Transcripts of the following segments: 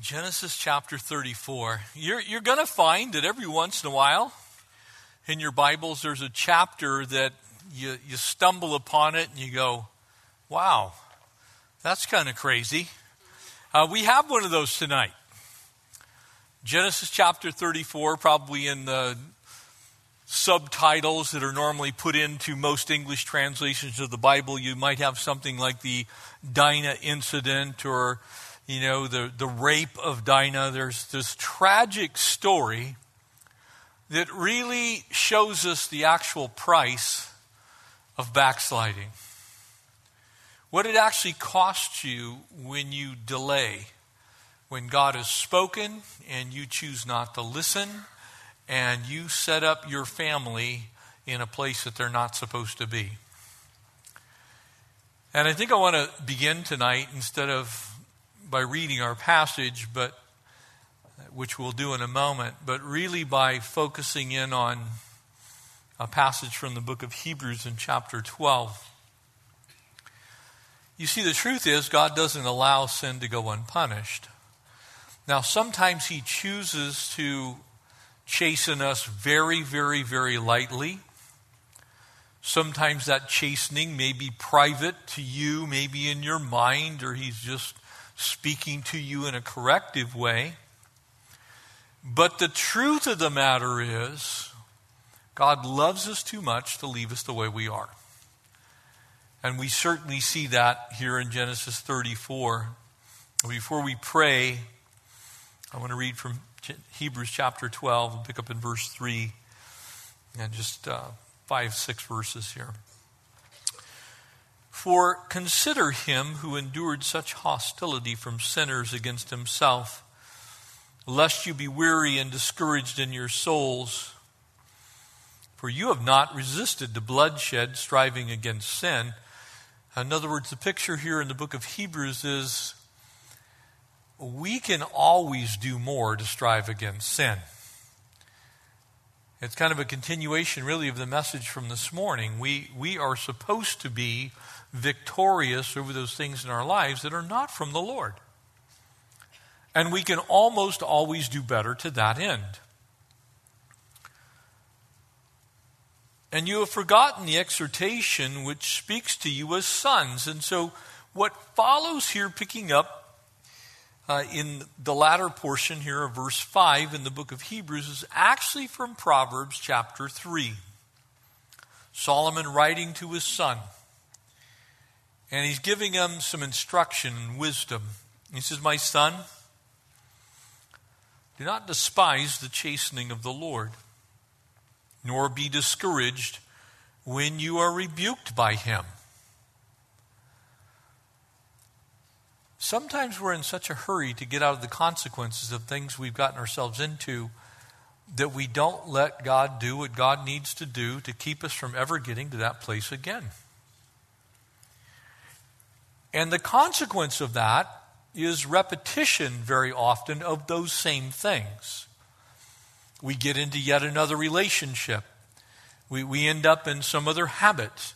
Genesis chapter 34. You're, you're going to find that every once in a while in your Bibles there's a chapter that you, you stumble upon it and you go, wow, that's kind of crazy. Uh, we have one of those tonight. Genesis chapter 34, probably in the subtitles that are normally put into most English translations of the Bible, you might have something like the Dinah incident or you know, the, the rape of Dinah. There's this tragic story that really shows us the actual price of backsliding. What it actually costs you when you delay, when God has spoken and you choose not to listen, and you set up your family in a place that they're not supposed to be. And I think I want to begin tonight instead of by reading our passage, but which we'll do in a moment, but really by focusing in on a passage from the book of Hebrews in chapter 12. You see, the truth is, God doesn't allow sin to go unpunished. Now, sometimes He chooses to chasten us very, very, very lightly. Sometimes that chastening may be private to you, maybe in your mind, or He's just speaking to you in a corrective way. But the truth of the matter is, God loves us too much to leave us the way we are. And we certainly see that here in Genesis 34. Before we pray, I want to read from Hebrews chapter 12 and pick up in verse 3 and just uh, five, six verses here. For consider him who endured such hostility from sinners against himself, lest you be weary and discouraged in your souls. For you have not resisted the bloodshed, striving against sin. In other words, the picture here in the book of Hebrews is we can always do more to strive against sin. It's kind of a continuation, really, of the message from this morning. We, we are supposed to be victorious over those things in our lives that are not from the Lord. And we can almost always do better to that end. And you have forgotten the exhortation which speaks to you as sons. And so, what follows here, picking up uh, in the latter portion here of verse 5 in the book of Hebrews, is actually from Proverbs chapter 3. Solomon writing to his son. And he's giving him some instruction and wisdom. He says, My son, do not despise the chastening of the Lord, nor be discouraged when you are rebuked by him. Sometimes we're in such a hurry to get out of the consequences of things we've gotten ourselves into that we don't let God do what God needs to do to keep us from ever getting to that place again. And the consequence of that is repetition very often of those same things. We get into yet another relationship. We, we end up in some other habit.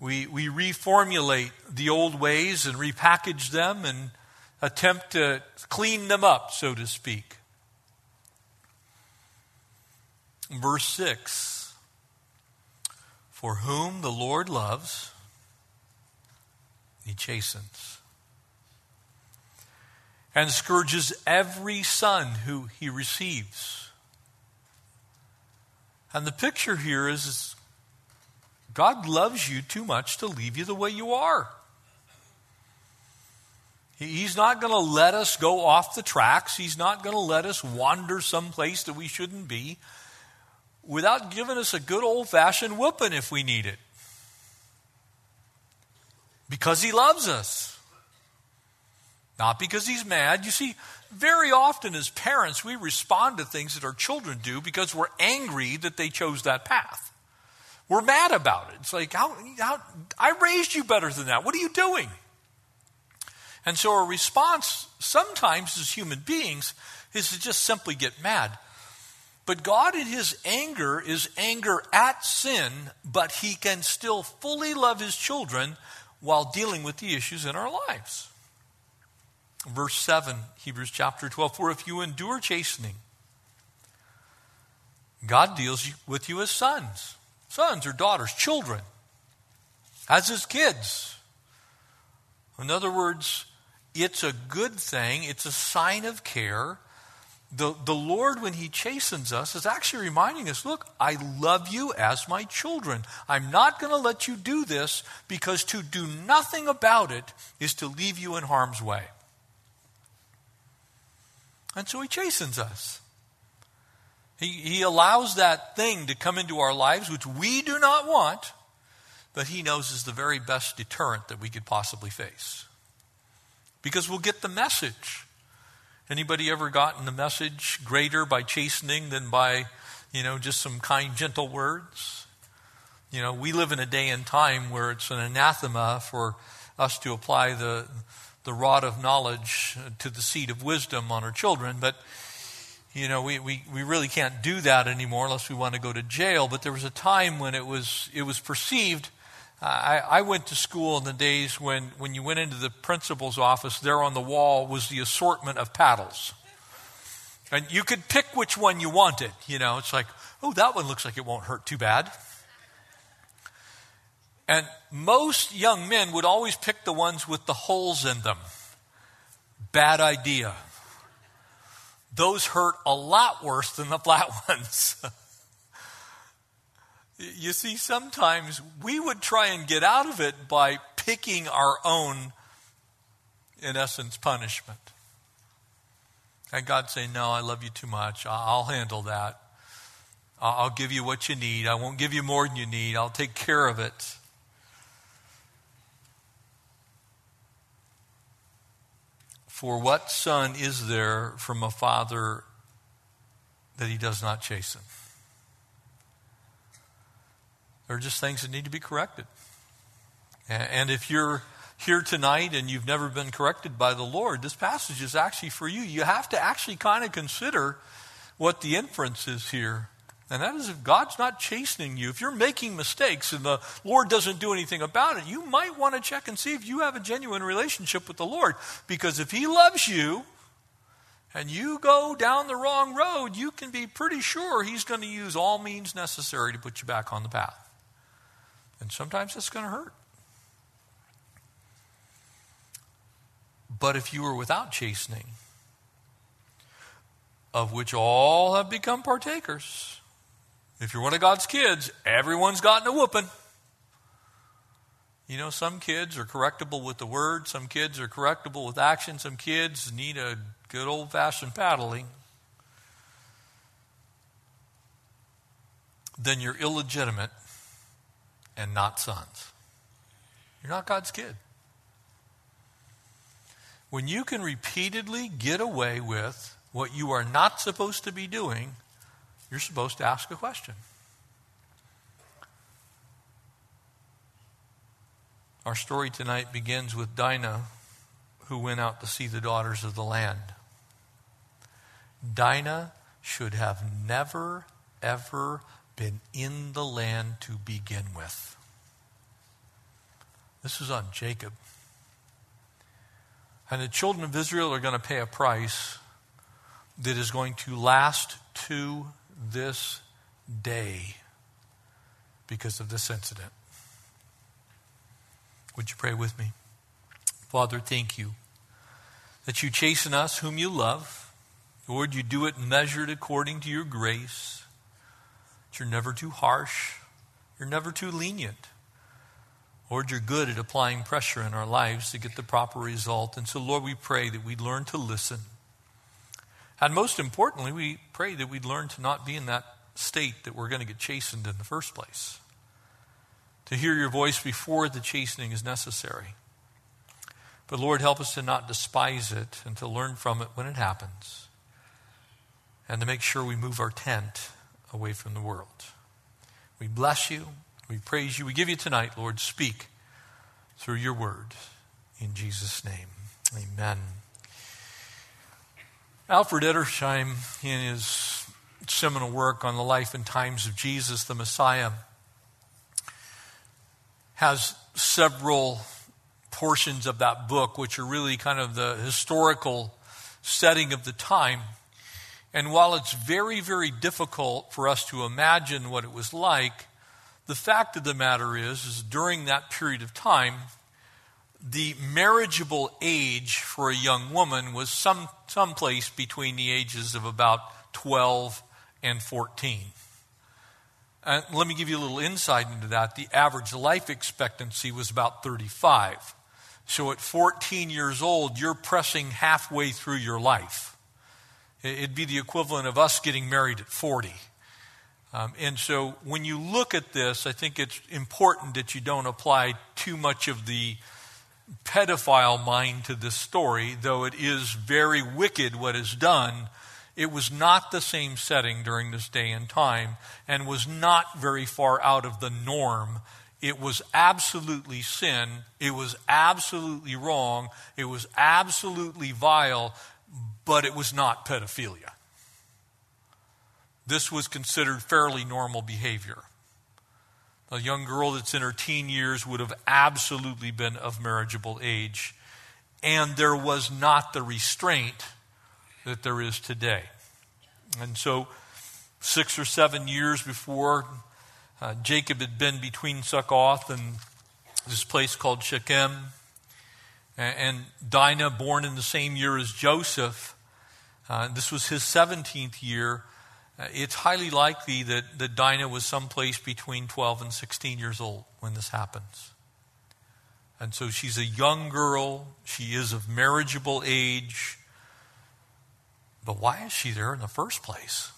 We, we reformulate the old ways and repackage them and attempt to clean them up, so to speak. Verse 6 For whom the Lord loves, he chastens and scourges every son who he receives. And the picture here is, God loves you too much to leave you the way you are. He's not going to let us go off the tracks. He's not going to let us wander someplace that we shouldn't be without giving us a good old fashioned whooping if we need it. Because he loves us. Not because he's mad. You see, very often as parents, we respond to things that our children do because we're angry that they chose that path. We're mad about it. It's like, how, how, I raised you better than that. What are you doing? And so our response, sometimes as human beings, is to just simply get mad. But God, in His anger, is anger at sin, but He can still fully love His children while dealing with the issues in our lives. Verse 7, Hebrews chapter 12 For if you endure chastening, God deals with you as sons, sons or daughters, children, as his kids. In other words, it's a good thing, it's a sign of care. The, the Lord, when He chastens us, is actually reminding us look, I love you as my children. I'm not going to let you do this because to do nothing about it is to leave you in harm's way. And so He chastens us. He, he allows that thing to come into our lives which we do not want, but He knows is the very best deterrent that we could possibly face. Because we'll get the message. Anybody ever gotten the message greater by chastening than by, you know, just some kind, gentle words? You know, we live in a day and time where it's an anathema for us to apply the, the rod of knowledge to the seed of wisdom on our children, but you know, we, we, we really can't do that anymore unless we want to go to jail. But there was a time when it was, it was perceived. I, I went to school in the days when, when you went into the principal's office, there on the wall was the assortment of paddles. And you could pick which one you wanted. You know, it's like, oh, that one looks like it won't hurt too bad. And most young men would always pick the ones with the holes in them. Bad idea those hurt a lot worse than the flat ones. You see, sometimes we would try and get out of it by picking our own, in essence, punishment. And God say, No, I love you too much. I'll handle that. I'll give you what you need. I won't give you more than you need. I'll take care of it. For what son is there from a father that he does not chasten? There are just things that need to be corrected. And if you're here tonight and you've never been corrected by the Lord, this passage is actually for you. You have to actually kind of consider what the inference is here. And that is if God's not chastening you, if you're making mistakes and the Lord doesn't do anything about it, you might want to check and see if you have a genuine relationship with the Lord. Because if He loves you and you go down the wrong road, you can be pretty sure He's going to use all means necessary to put you back on the path. And sometimes it's going to hurt. But if you were without chastening, of which all have become partakers, if you're one of God's kids, everyone's gotten a whooping. You know, some kids are correctable with the word, some kids are correctable with action, some kids need a good old fashioned paddling. Then you're illegitimate and not sons. You're not God's kid. When you can repeatedly get away with what you are not supposed to be doing, you're supposed to ask a question. Our story tonight begins with Dinah, who went out to see the daughters of the land. Dinah should have never, ever been in the land to begin with. This is on Jacob. And the children of Israel are going to pay a price that is going to last to this day because of this incident. Would you pray with me? Father, thank you that you chasten us whom you love. Lord, you do it measured according to your grace. That you're never too harsh. You're never too lenient. Lord, you're good at applying pressure in our lives to get the proper result. And so, Lord, we pray that we'd learn to listen and most importantly, we pray that we'd learn to not be in that state that we're going to get chastened in the first place. To hear your voice before the chastening is necessary. But Lord, help us to not despise it and to learn from it when it happens. And to make sure we move our tent away from the world. We bless you. We praise you. We give you tonight, Lord. Speak through your word. In Jesus' name, amen. Alfred Edersheim, in his seminal work on the life and times of Jesus the Messiah, has several portions of that book, which are really kind of the historical setting of the time. And while it's very, very difficult for us to imagine what it was like, the fact of the matter is, is during that period of time, the marriageable age for a young woman was some someplace between the ages of about 12 and 14. And let me give you a little insight into that. The average life expectancy was about 35. So at 14 years old, you're pressing halfway through your life. It'd be the equivalent of us getting married at 40. Um, and so when you look at this, I think it's important that you don't apply too much of the pedophile mind to this story, though it is very wicked what is done. It was not the same setting during this day and time and was not very far out of the norm. It was absolutely sin. It was absolutely wrong. It was absolutely vile, but it was not pedophilia. This was considered fairly normal behavior. A young girl that's in her teen years would have absolutely been of marriageable age, and there was not the restraint that there is today. And so, six or seven years before uh, Jacob had been between Succoth and this place called Shechem, and Dinah, born in the same year as Joseph, uh, this was his 17th year. Uh, it's highly likely that, that Dinah was someplace between 12 and 16 years old when this happens. And so she's a young girl. She is of marriageable age. But why is she there in the first place?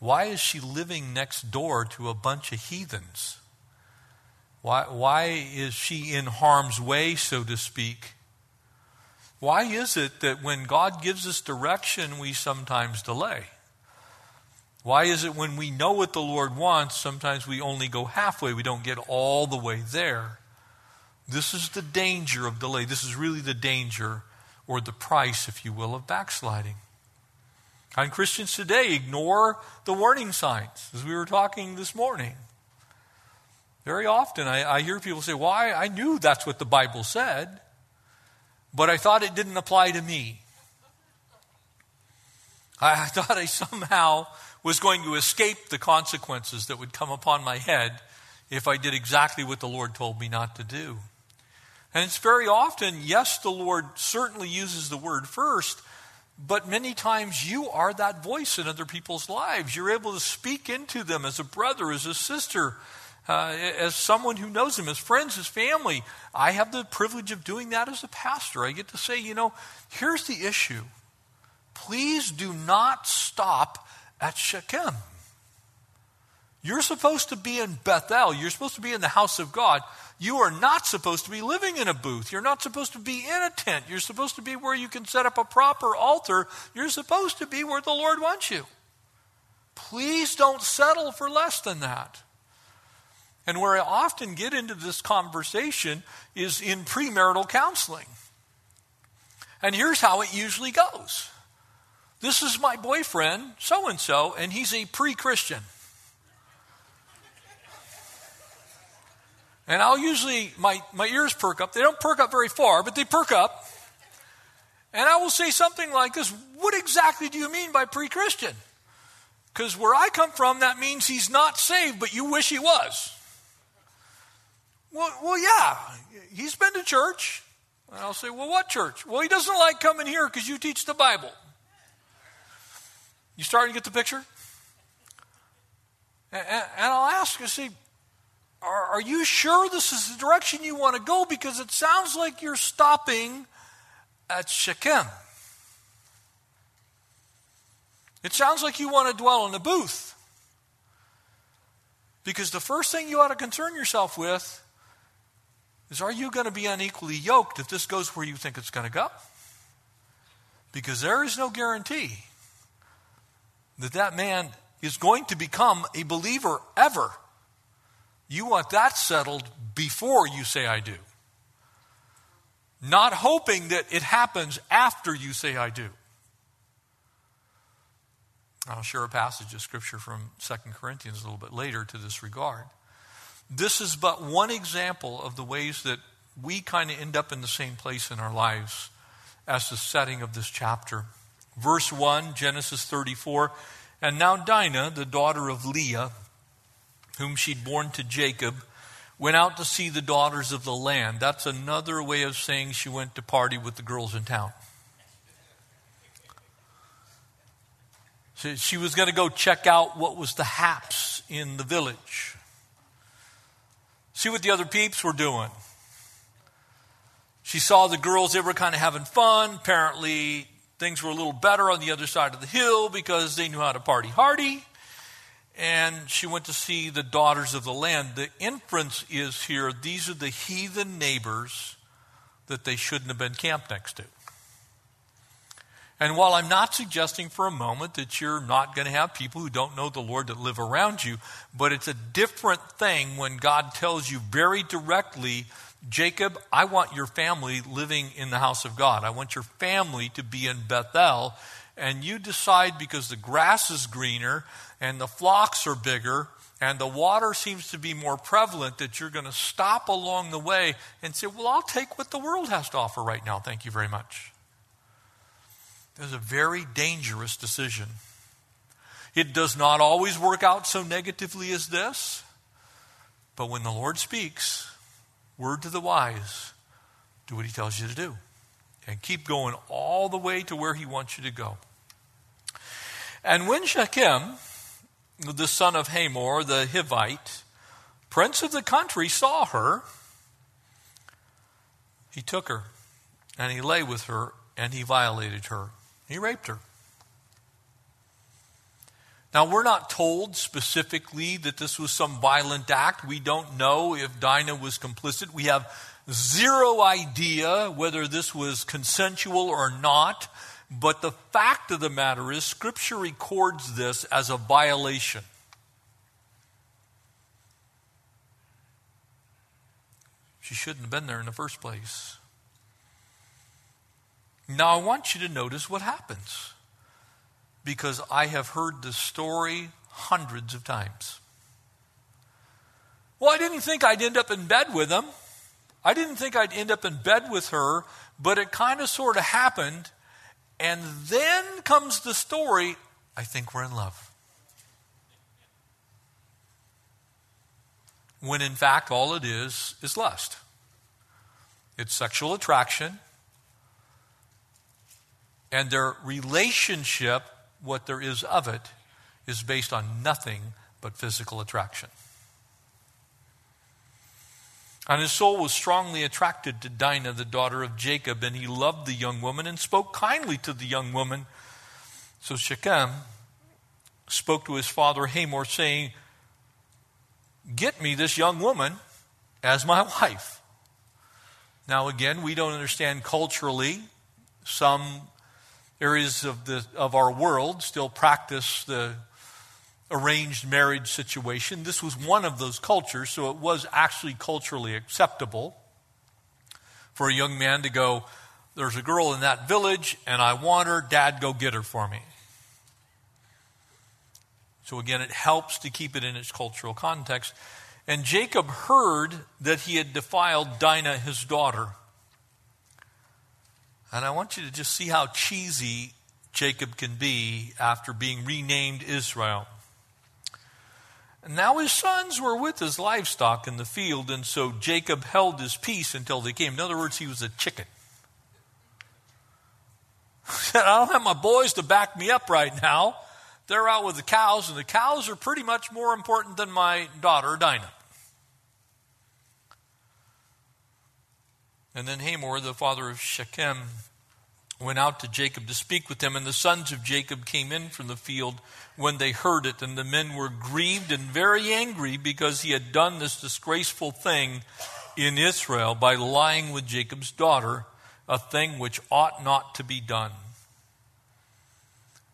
Why is she living next door to a bunch of heathens? Why, why is she in harm's way, so to speak? Why is it that when God gives us direction, we sometimes delay? Why is it when we know what the Lord wants, sometimes we only go halfway? We don't get all the way there. This is the danger of delay. This is really the danger, or the price, if you will, of backsliding. And Christians today ignore the warning signs, as we were talking this morning. Very often I, I hear people say, Well, I, I knew that's what the Bible said, but I thought it didn't apply to me. I thought I somehow was going to escape the consequences that would come upon my head if I did exactly what the Lord told me not to do. And it's very often, yes, the Lord certainly uses the word first, but many times you are that voice in other people's lives. You're able to speak into them as a brother, as a sister, uh, as someone who knows them, as friends, as family. I have the privilege of doing that as a pastor. I get to say, you know, here's the issue. Please do not stop at Shechem. You're supposed to be in Bethel. You're supposed to be in the house of God. You are not supposed to be living in a booth. You're not supposed to be in a tent. You're supposed to be where you can set up a proper altar. You're supposed to be where the Lord wants you. Please don't settle for less than that. And where I often get into this conversation is in premarital counseling. And here's how it usually goes this is my boyfriend, so and so, and he's a pre Christian. And I'll usually, my, my ears perk up. They don't perk up very far, but they perk up. And I will say something like this What exactly do you mean by pre Christian? Because where I come from, that means he's not saved, but you wish he was. Well, well, yeah, he's been to church. And I'll say, Well, what church? Well, he doesn't like coming here because you teach the Bible. You starting to get the picture? And, I'll ask, I say, are, are you sure this is the direction you want to go? Because it sounds like you're stopping at Shechem. It sounds like you want to dwell in a booth. Because the first thing you ought to concern yourself with is are you going to be unequally yoked if this goes where you think it's going to go? Because there is no guarantee that that man is going to become a believer ever. You want that settled before you say, I do. Not hoping that it happens after you say, I do. I'll share a passage of scripture from 2 Corinthians a little bit later to this regard. This is but one example of the ways that we kind of end up in the same place in our lives as the setting of this chapter. Verse 1, Genesis 34. And now Dinah, the daughter of Leah, whom she'd borne to Jacob, went out to see the daughters of the land. That's another way of saying she went to party with the girls in town. She was going to go check out what was the haps in the village. See what the other peeps were doing. She saw the girls, they were kind of having fun. Apparently, things were a little better on the other side of the hill because they knew how to party hardy. And she went to see the daughters of the land. The inference is here these are the heathen neighbors that they shouldn't have been camped next to. And while I'm not suggesting for a moment that you're not going to have people who don't know the Lord that live around you, but it's a different thing when God tells you very directly, Jacob, I want your family living in the house of God. I want your family to be in Bethel. And you decide because the grass is greener and the flocks are bigger and the water seems to be more prevalent that you're going to stop along the way and say, Well, I'll take what the world has to offer right now. Thank you very much. It was a very dangerous decision. It does not always work out so negatively as this, but when the Lord speaks, word to the wise, do what he tells you to do. And keep going all the way to where he wants you to go. And when Shechem, the son of Hamor, the Hivite, prince of the country, saw her, he took her and he lay with her and he violated her. He raped her. Now, we're not told specifically that this was some violent act. We don't know if Dinah was complicit. We have zero idea whether this was consensual or not. But the fact of the matter is, Scripture records this as a violation. She shouldn't have been there in the first place. Now, I want you to notice what happens because I have heard the story hundreds of times. Well, I didn't think I'd end up in bed with him. I didn't think I'd end up in bed with her, but it kind of sort of happened. And then comes the story I think we're in love. When in fact, all it is is lust. It's sexual attraction, and their relationship, what there is of it, is based on nothing but physical attraction. And his soul was strongly attracted to Dinah, the daughter of Jacob, and he loved the young woman and spoke kindly to the young woman. So Shechem spoke to his father Hamor, saying, Get me this young woman as my wife. Now, again, we don't understand culturally. Some areas of, the, of our world still practice the arranged marriage situation. This was one of those cultures, so it was actually culturally acceptable for a young man to go, There's a girl in that village, and I want her. Dad, go get her for me. So again, it helps to keep it in its cultural context. And Jacob heard that he had defiled Dinah, his daughter. And I want you to just see how cheesy Jacob can be after being renamed Israel. Now his sons were with his livestock in the field, and so Jacob held his peace until they came. In other words, he was a chicken. He said, I don't have my boys to back me up right now. They're out with the cows, and the cows are pretty much more important than my daughter, Dinah. And then Hamor, the father of Shechem, went out to Jacob to speak with him. And the sons of Jacob came in from the field when they heard it. And the men were grieved and very angry because he had done this disgraceful thing in Israel by lying with Jacob's daughter, a thing which ought not to be done.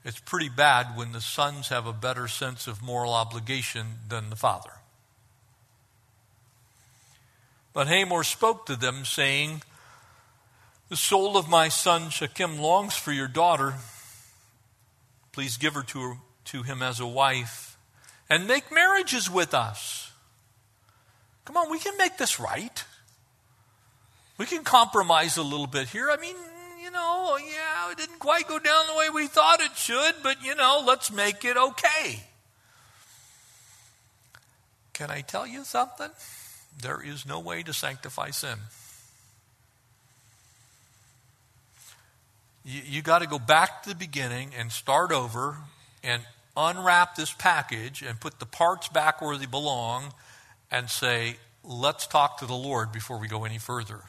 It's pretty bad when the sons have a better sense of moral obligation than the father. But Hamor spoke to them, saying, The soul of my son Shechem longs for your daughter. Please give her to, to him as a wife and make marriages with us. Come on, we can make this right. We can compromise a little bit here. I mean, you know, yeah, it didn't quite go down the way we thought it should, but, you know, let's make it okay. Can I tell you something? There is no way to sanctify sin. You, you got to go back to the beginning and start over and unwrap this package and put the parts back where they belong and say, let's talk to the Lord before we go any further.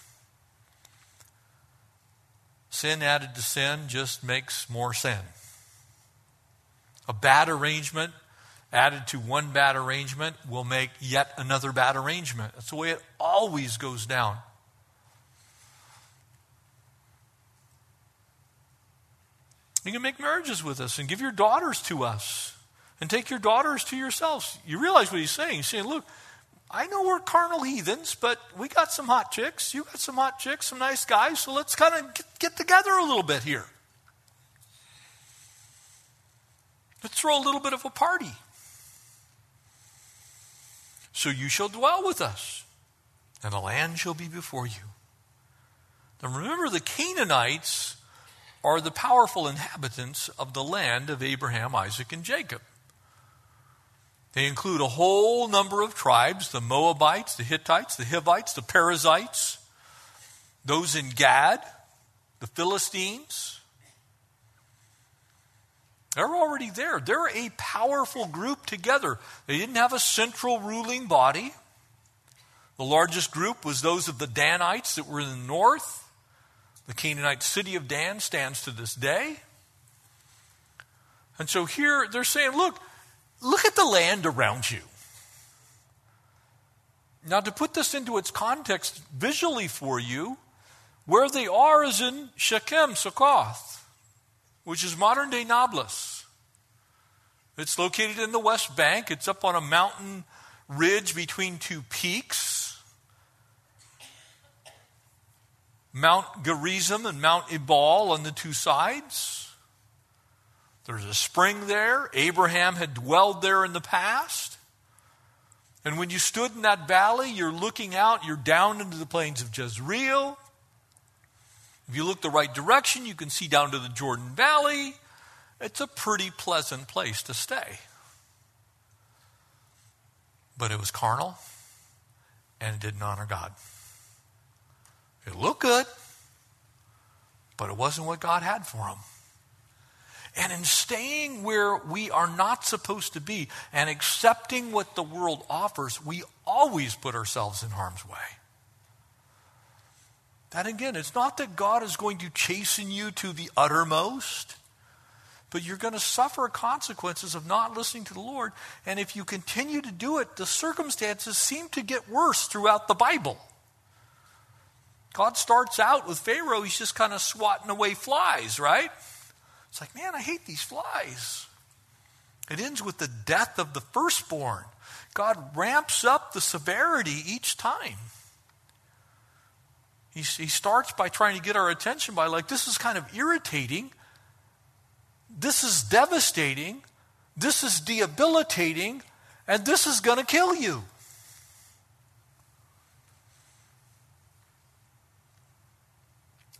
Sin added to sin just makes more sin. A bad arrangement added to one bad arrangement will make yet another bad arrangement. That's the way it always goes down. You can make marriages with us and give your daughters to us and take your daughters to yourselves. You realize what he's saying. He's saying, look, I know we're carnal heathens, but we got some hot chicks. You got some hot chicks, some nice guys, so let's kind of get, get together a little bit here. Let's throw a little bit of a party. So you shall dwell with us, and the land shall be before you. Now remember, the Canaanites are the powerful inhabitants of the land of Abraham, Isaac, and Jacob. They include a whole number of tribes the Moabites, the Hittites, the Hivites, the Perizzites, those in Gad, the Philistines. They're already there. They're a powerful group together. They didn't have a central ruling body. The largest group was those of the Danites that were in the north. The Canaanite city of Dan stands to this day. And so here they're saying, look, look at the land around you. Now, to put this into its context visually for you, where they are is in Shechem, Succoth, which is modern day Nablus. It's located in the West Bank. It's up on a mountain ridge between two peaks. Mount Gerizim and Mount Ebal on the two sides. There's a spring there. Abraham had dwelled there in the past. And when you stood in that valley, you're looking out, you're down into the plains of Jezreel. If you look the right direction, you can see down to the Jordan Valley. It's a pretty pleasant place to stay. But it was carnal and it didn't honor God. It looked good, but it wasn't what God had for him. And in staying where we are not supposed to be and accepting what the world offers, we always put ourselves in harm's way. That again, it's not that God is going to chasten you to the uttermost, but you're going to suffer consequences of not listening to the Lord. And if you continue to do it, the circumstances seem to get worse throughout the Bible. God starts out with Pharaoh, he's just kind of swatting away flies, right? It's like, man, I hate these flies. It ends with the death of the firstborn. God ramps up the severity each time. He, he starts by trying to get our attention by, like, this is kind of irritating. This is devastating. This is debilitating. And this is going to kill you.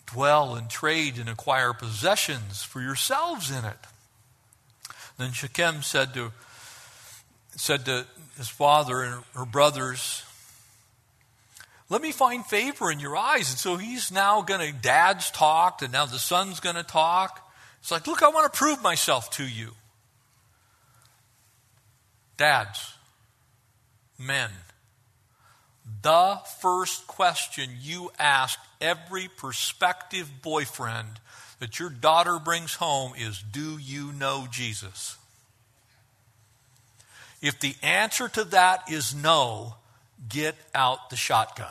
dwell and trade and acquire possessions for yourselves in it. Then Shechem said to, said to his father and her brothers, Let me find favor in your eyes. And so he's now going to, dad's talked, and now the son's going to talk. It's like, Look, I want to prove myself to you. Dads, men, the first question you ask every prospective boyfriend that your daughter brings home is Do you know Jesus? If the answer to that is no, get out the shotgun.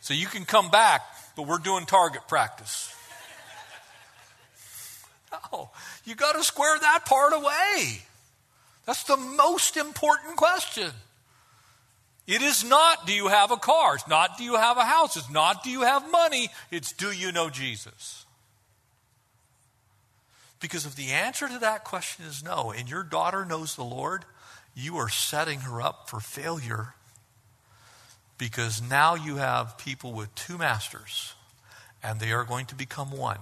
So you can come back, but we're doing target practice. No, you got to square that part away. That's the most important question. It is not, do you have a car? It's not, do you have a house? It's not, do you have money? It's, do you know Jesus? Because if the answer to that question is no, and your daughter knows the Lord, you are setting her up for failure. Because now you have people with two masters, and they are going to become one.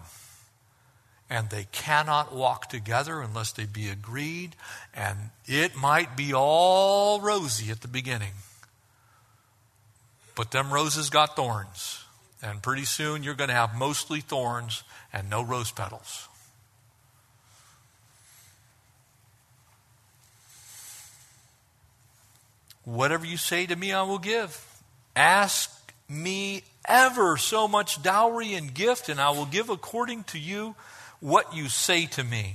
And they cannot walk together unless they be agreed, and it might be all rosy at the beginning. But them roses got thorns, and pretty soon you're going to have mostly thorns and no rose petals. Whatever you say to me, I will give. Ask me ever so much dowry and gift, and I will give according to you what you say to me.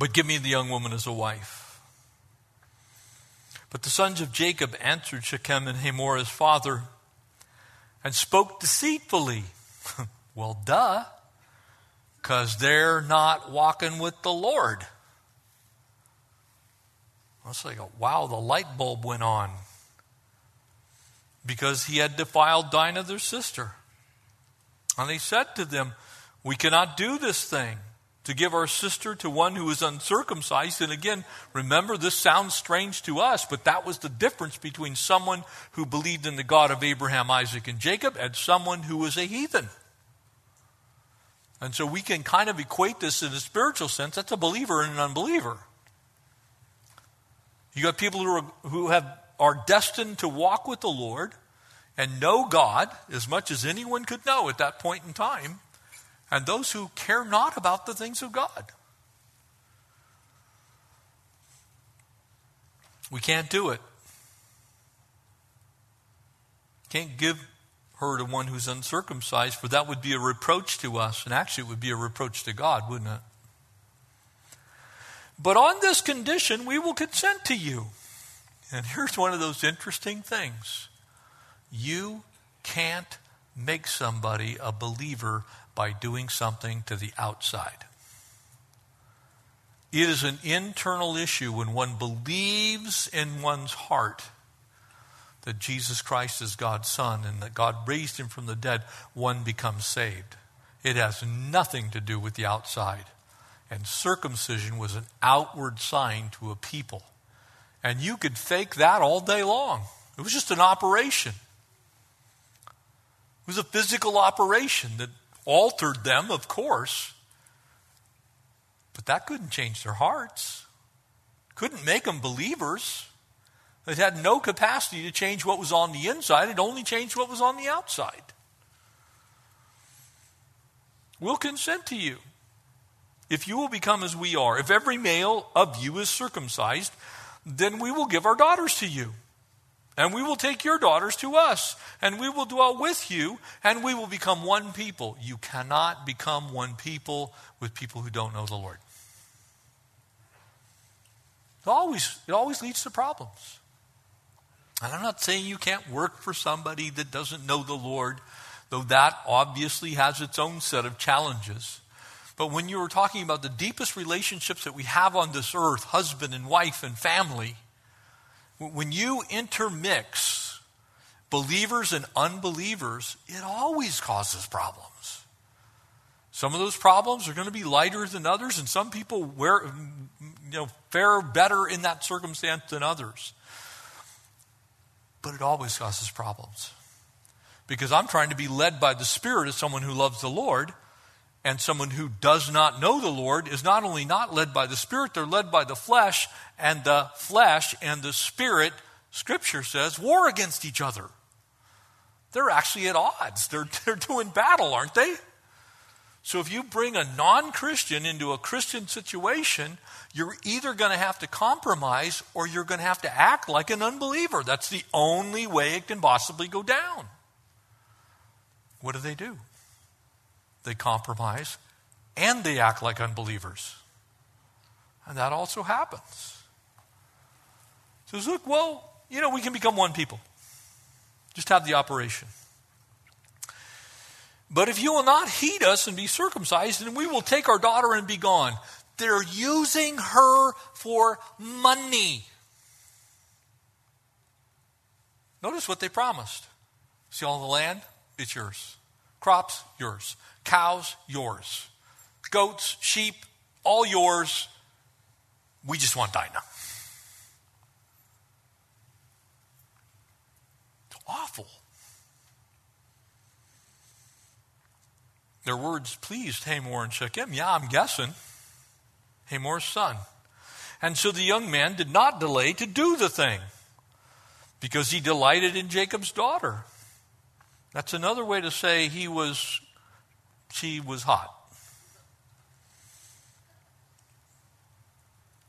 But give me the young woman as a wife. But the sons of Jacob answered Shechem and Hamor his father and spoke deceitfully. well, duh, because they're not walking with the Lord. It's like, wow, the light bulb went on. Because he had defiled Dinah, their sister. And he said to them, We cannot do this thing to give our sister to one who is uncircumcised. And again, remember, this sounds strange to us, but that was the difference between someone who believed in the God of Abraham, Isaac, and Jacob and someone who was a heathen. And so we can kind of equate this in a spiritual sense. That's a believer and an unbeliever. You got people who, are, who have, are destined to walk with the Lord and know God as much as anyone could know at that point in time, and those who care not about the things of God. We can't do it. Can't give her to one who's uncircumcised, for that would be a reproach to us, and actually it would be a reproach to God, wouldn't it? But on this condition, we will consent to you. And here's one of those interesting things you can't make somebody a believer by doing something to the outside. It is an internal issue when one believes in one's heart that Jesus Christ is God's Son and that God raised him from the dead, one becomes saved. It has nothing to do with the outside. And circumcision was an outward sign to a people. And you could fake that all day long. It was just an operation. It was a physical operation that altered them, of course. But that couldn't change their hearts, couldn't make them believers. It had no capacity to change what was on the inside, it only changed what was on the outside. We'll consent to you if you will become as we are, if every male of you is circumcised, then we will give our daughters to you. And we will take your daughters to us, and we will dwell with you, and we will become one people. You cannot become one people with people who don't know the Lord. It always, it always leads to problems. And I'm not saying you can't work for somebody that doesn't know the Lord, though that obviously has its own set of challenges. But when you were talking about the deepest relationships that we have on this earth, husband and wife and family, when you intermix believers and unbelievers, it always causes problems. Some of those problems are going to be lighter than others, and some people wear, you know, fare better in that circumstance than others. But it always causes problems. Because I'm trying to be led by the Spirit as someone who loves the Lord, and someone who does not know the Lord is not only not led by the Spirit, they're led by the flesh, and the flesh and the Spirit, Scripture says, war against each other. They're actually at odds. They're, they're doing battle, aren't they? So if you bring a non Christian into a Christian situation, you're either going to have to compromise or you're going to have to act like an unbeliever. That's the only way it can possibly go down. What do they do? They compromise, and they act like unbelievers. And that also happens. Says, look, well, you know, we can become one people. Just have the operation. But if you will not heed us and be circumcised, then we will take our daughter and be gone. They're using her for money. Notice what they promised. See all the land? It's yours. Crops, yours. Cows, yours. Goats, sheep, all yours. We just want Dinah. It's awful. Their words pleased Hamor and Shechem. Yeah, I'm guessing. Hamor's son. And so the young man did not delay to do the thing because he delighted in Jacob's daughter. That's another way to say he was, she was hot.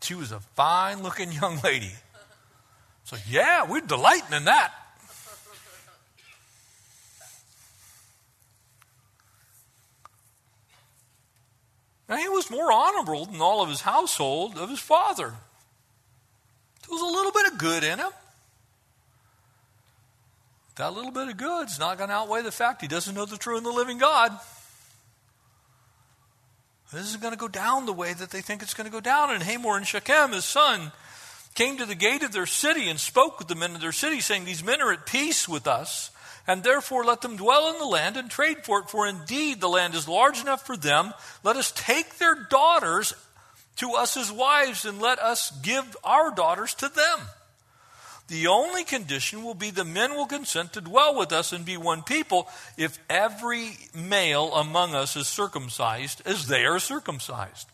She was a fine looking young lady. So, yeah, we're delighting in that. Now, he was more honorable than all of his household of his father. There was a little bit of good in him. That little bit of good is not going to outweigh the fact he doesn't know the true and the living God. This is going to go down the way that they think it's going to go down. And Hamor and Shechem, his son, came to the gate of their city and spoke with the men of their city, saying, These men are at peace with us, and therefore let them dwell in the land and trade for it, for indeed the land is large enough for them. Let us take their daughters to us as wives, and let us give our daughters to them. The only condition will be the men will consent to dwell with us and be one people if every male among us is circumcised as they are circumcised.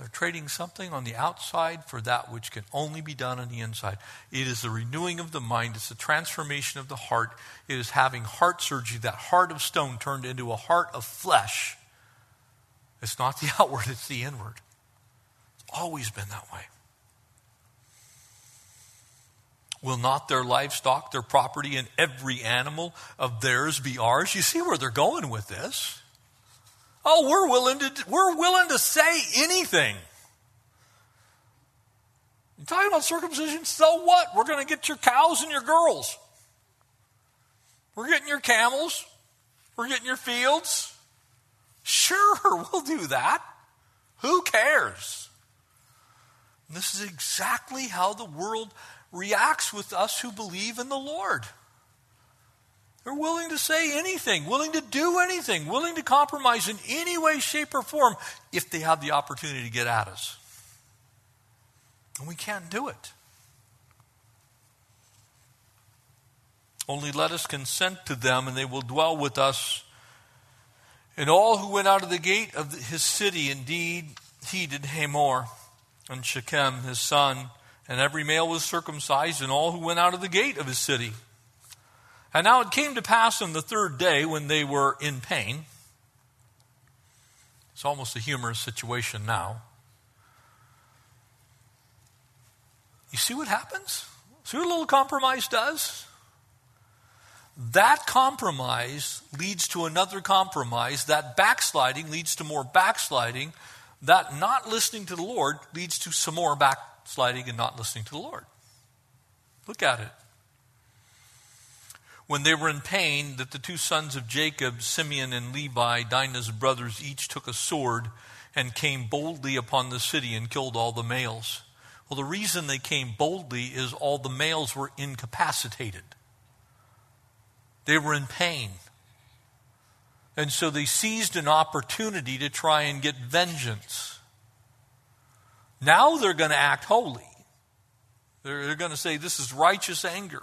They're trading something on the outside for that which can only be done on the inside. It is the renewing of the mind, it's the transformation of the heart. It is having heart surgery, that heart of stone turned into a heart of flesh. It's not the outward, it's the inward. It's always been that way. Will not their livestock, their property, and every animal of theirs be ours? You see where they're going with this. Oh, we're willing to, we're willing to say anything. You're talking about circumcision? So what? We're going to get your cows and your girls. We're getting your camels. We're getting your fields. Sure, we'll do that. Who cares? And this is exactly how the world reacts with us who believe in the Lord. They're willing to say anything, willing to do anything, willing to compromise in any way, shape, or form if they have the opportunity to get at us. And we can't do it. Only let us consent to them, and they will dwell with us. And all who went out of the gate of his city indeed heeded Hamor and Shechem, his son and every male was circumcised, and all who went out of the gate of his city. And now it came to pass on the third day when they were in pain. It's almost a humorous situation now. You see what happens? See what a little compromise does? That compromise leads to another compromise. That backsliding leads to more backsliding. That not listening to the Lord leads to some more back, sliding and not listening to the Lord. Look at it. When they were in pain, that the two sons of Jacob, Simeon and Levi, Dinah's brothers, each took a sword and came boldly upon the city and killed all the males. Well, the reason they came boldly is all the males were incapacitated. They were in pain. And so they seized an opportunity to try and get vengeance. Now they're going to act holy. They're, they're going to say, This is righteous anger.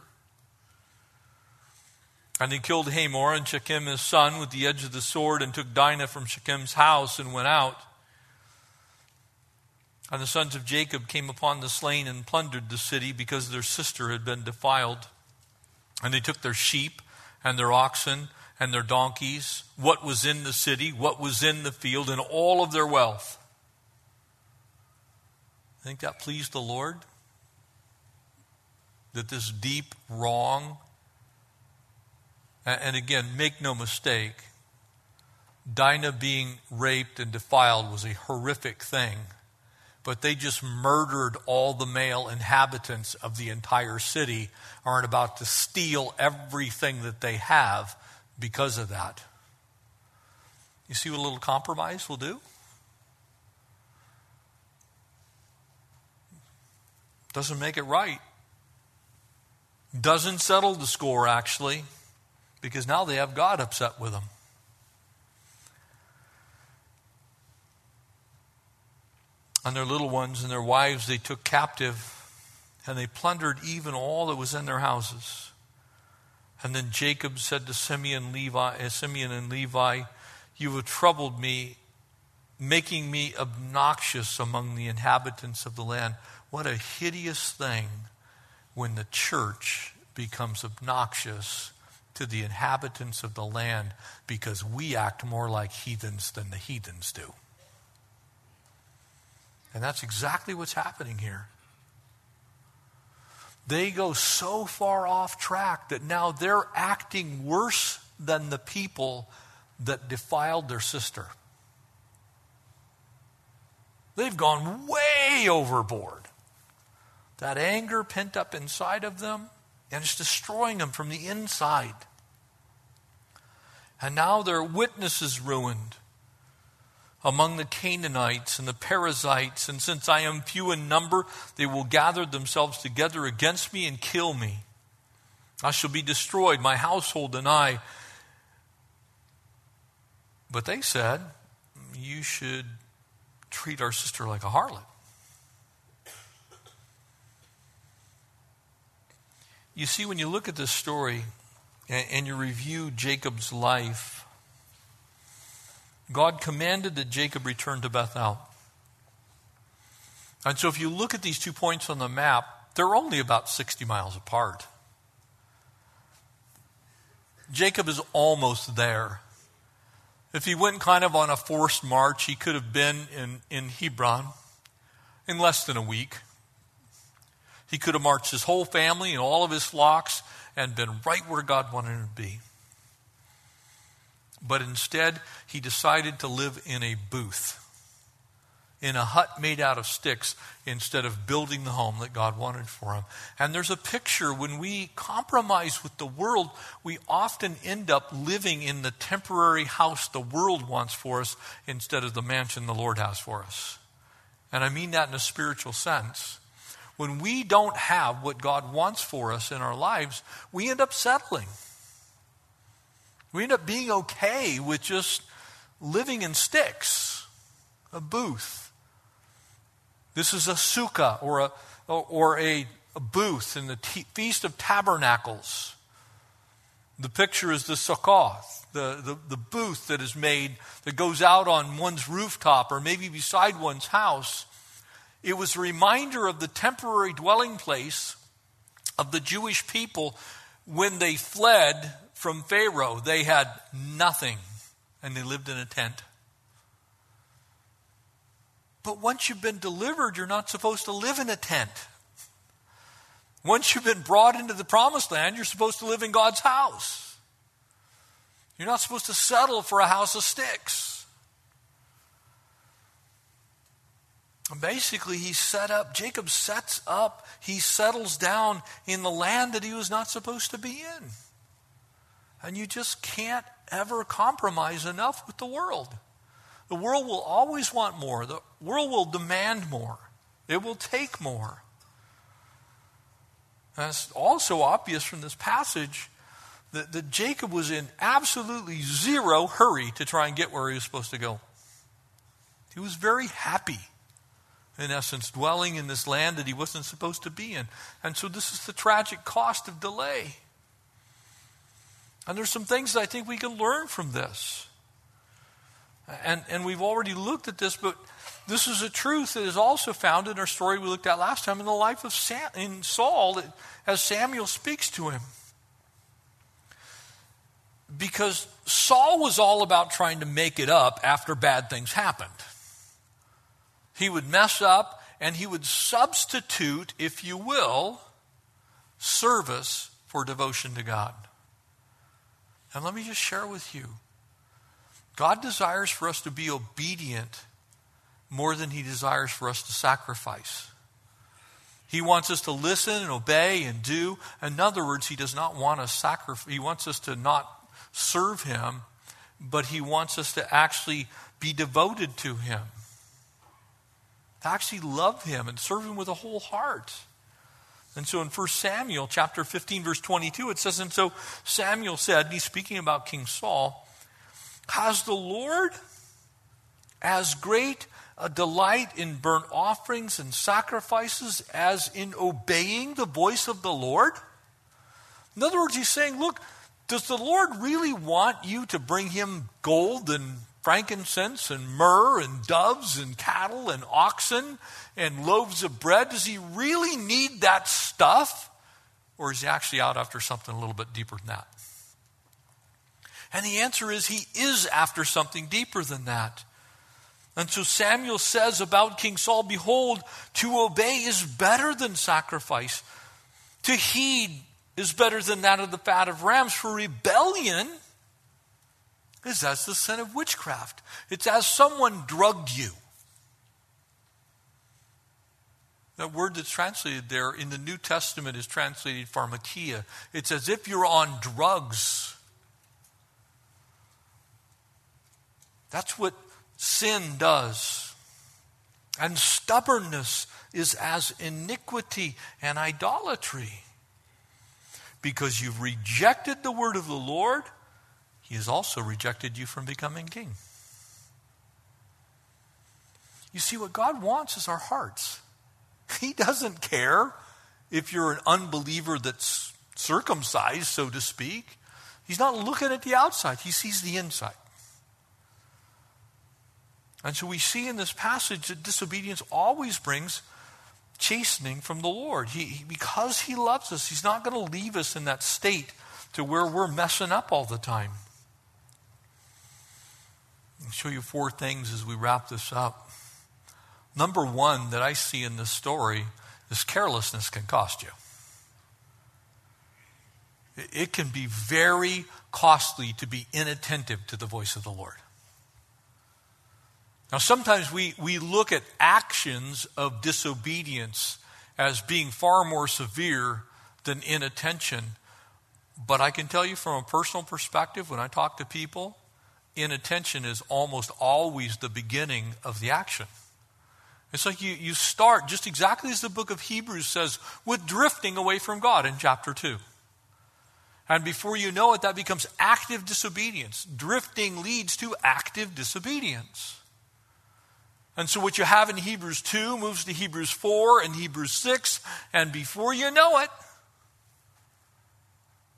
And he killed Hamor and Shechem his son with the edge of the sword and took Dinah from Shechem's house and went out. And the sons of Jacob came upon the slain and plundered the city because their sister had been defiled. And they took their sheep and their oxen and their donkeys, what was in the city, what was in the field, and all of their wealth think that pleased the Lord? That this deep wrong, and again, make no mistake, Dinah being raped and defiled was a horrific thing, but they just murdered all the male inhabitants of the entire city, aren't about to steal everything that they have because of that. You see what a little compromise will do? Doesn't make it right. Doesn't settle the score, actually, because now they have God upset with them. And their little ones and their wives they took captive. and they plundered even all that was in their houses. And then Jacob said to Simeon, Levi, uh, Simeon and Levi, You have troubled me, making me obnoxious among the inhabitants of the land. What a hideous thing when the church becomes obnoxious to the inhabitants of the land because we act more like heathens than the heathens do. And that's exactly what's happening here. They go so far off track that now they're acting worse than the people that defiled their sister. They've gone way overboard. That anger pent up inside of them, and it's destroying them from the inside. And now their witness is ruined among the Canaanites and the Perizzites, and since I am few in number, they will gather themselves together against me and kill me. I shall be destroyed, my household and I. But they said, You should treat our sister like a harlot. You see, when you look at this story and, you review Jacob's life, God commanded that Jacob return to Bethel. And so if you look at these two points on the map, they're only about 60 miles apart. Jacob is almost there. If he went kind of on a forced march, he could have been in, in Hebron in less than a week. He could have marched his whole family and all of his flocks and been right where God wanted him to be. But instead, he decided to live in a booth, in a hut made out of sticks, instead of building the home that God wanted for him. And there's a picture when we compromise with the world, we often end up living in the temporary house the world wants for us instead of the mansion the Lord has for us. And I mean that in a spiritual sense. When we don't have what God wants for us in our lives, we end up settling. We end up being okay with just living in sticks, a booth. This is a sukkah or a, or a, a booth in the t- Feast of Tabernacles. The picture is the sukkah, the, the, the booth that is made that goes out on one's rooftop or maybe beside one's house. It was a reminder of the temporary dwelling place of the Jewish people when they fled from Pharaoh. They had nothing, and they lived in a tent. But once you've been delivered, you're not supposed to live in a tent. Once you've been brought into the promised land, you're supposed to live in God's house. You're not supposed to settle for a house of sticks. And basically, he set up, Jacob sets up, he settles down in the land that he was not supposed to be in. And you just can't ever compromise enough with the world. The world will always want more, the world will demand more, it will take more. that's also obvious from this passage that, that Jacob was in absolutely zero hurry to try and get where he was supposed to go. He was very happy, in essence, dwelling in this land that he wasn't supposed to be in. And so, this is the tragic cost of delay. And there's some things that I think we can learn from this. And, and we've already looked at this, but this is a truth that is also found in our story we looked at last time in the life of Sam, in Saul as Samuel speaks to him. Because Saul was all about trying to make it up after bad things happened. He would mess up and he would substitute, if you will, service for devotion to God. And let me just share with you God desires for us to be obedient more than He desires for us to sacrifice. He wants us to listen and obey and do. In other words, He does not want us sacrifice. He wants us to not serve Him, but He wants us to actually be devoted to Him, to actually love Him and serve Him with a whole heart. And so in 1 Samuel chapter 15, verse 22, it says, And so Samuel said, and he's speaking about King Saul, Has the Lord as great a delight in burnt offerings and sacrifices as in obeying the voice of the Lord? In other words, he's saying, look, does the Lord really want you to bring him gold and frankincense and myrrh and doves and cattle and oxen and loaves of bread? Does he really need that stuff? Or is he actually out after something a little bit deeper than that? And the answer is he is after something deeper than that. And so Samuel says about King Saul Behold, to obey is better than sacrifice, to heed is better than that of the fat of rams, for rebellion is as the sin of witchcraft. It's as someone drugged you. That word that's translated there in the New Testament is translated pharmakia. It's as if you're on drugs. That's what sin does. And stubbornness is as iniquity and idolatry. Because you've rejected the word of the Lord, he has also rejected you from becoming king. You see, what God wants is our hearts. He doesn't care if you're an unbeliever that's circumcised, so to speak. He's not looking at the outside, he sees the inside. And so we see in this passage that disobedience always brings chastening from the Lord. He, because He loves us, He's not going to leave us in that state to where we're messing up all the time. I'll show you four things as we wrap this up. Number one that I see in this story is carelessness can cost you. It can be very costly to be inattentive to the voice of the Lord. Now, sometimes we, we look at actions of disobedience as being far more severe than inattention. But I can tell you from a personal perspective, when I talk to people, inattention is almost always the beginning of the action. It's like you, you start, just exactly as the book of Hebrews says, with drifting away from God in chapter 2. And before you know it, that becomes active disobedience. Drifting leads to active disobedience. And so, what you have in Hebrews 2 moves to Hebrews 4 and Hebrews 6, and before you know it,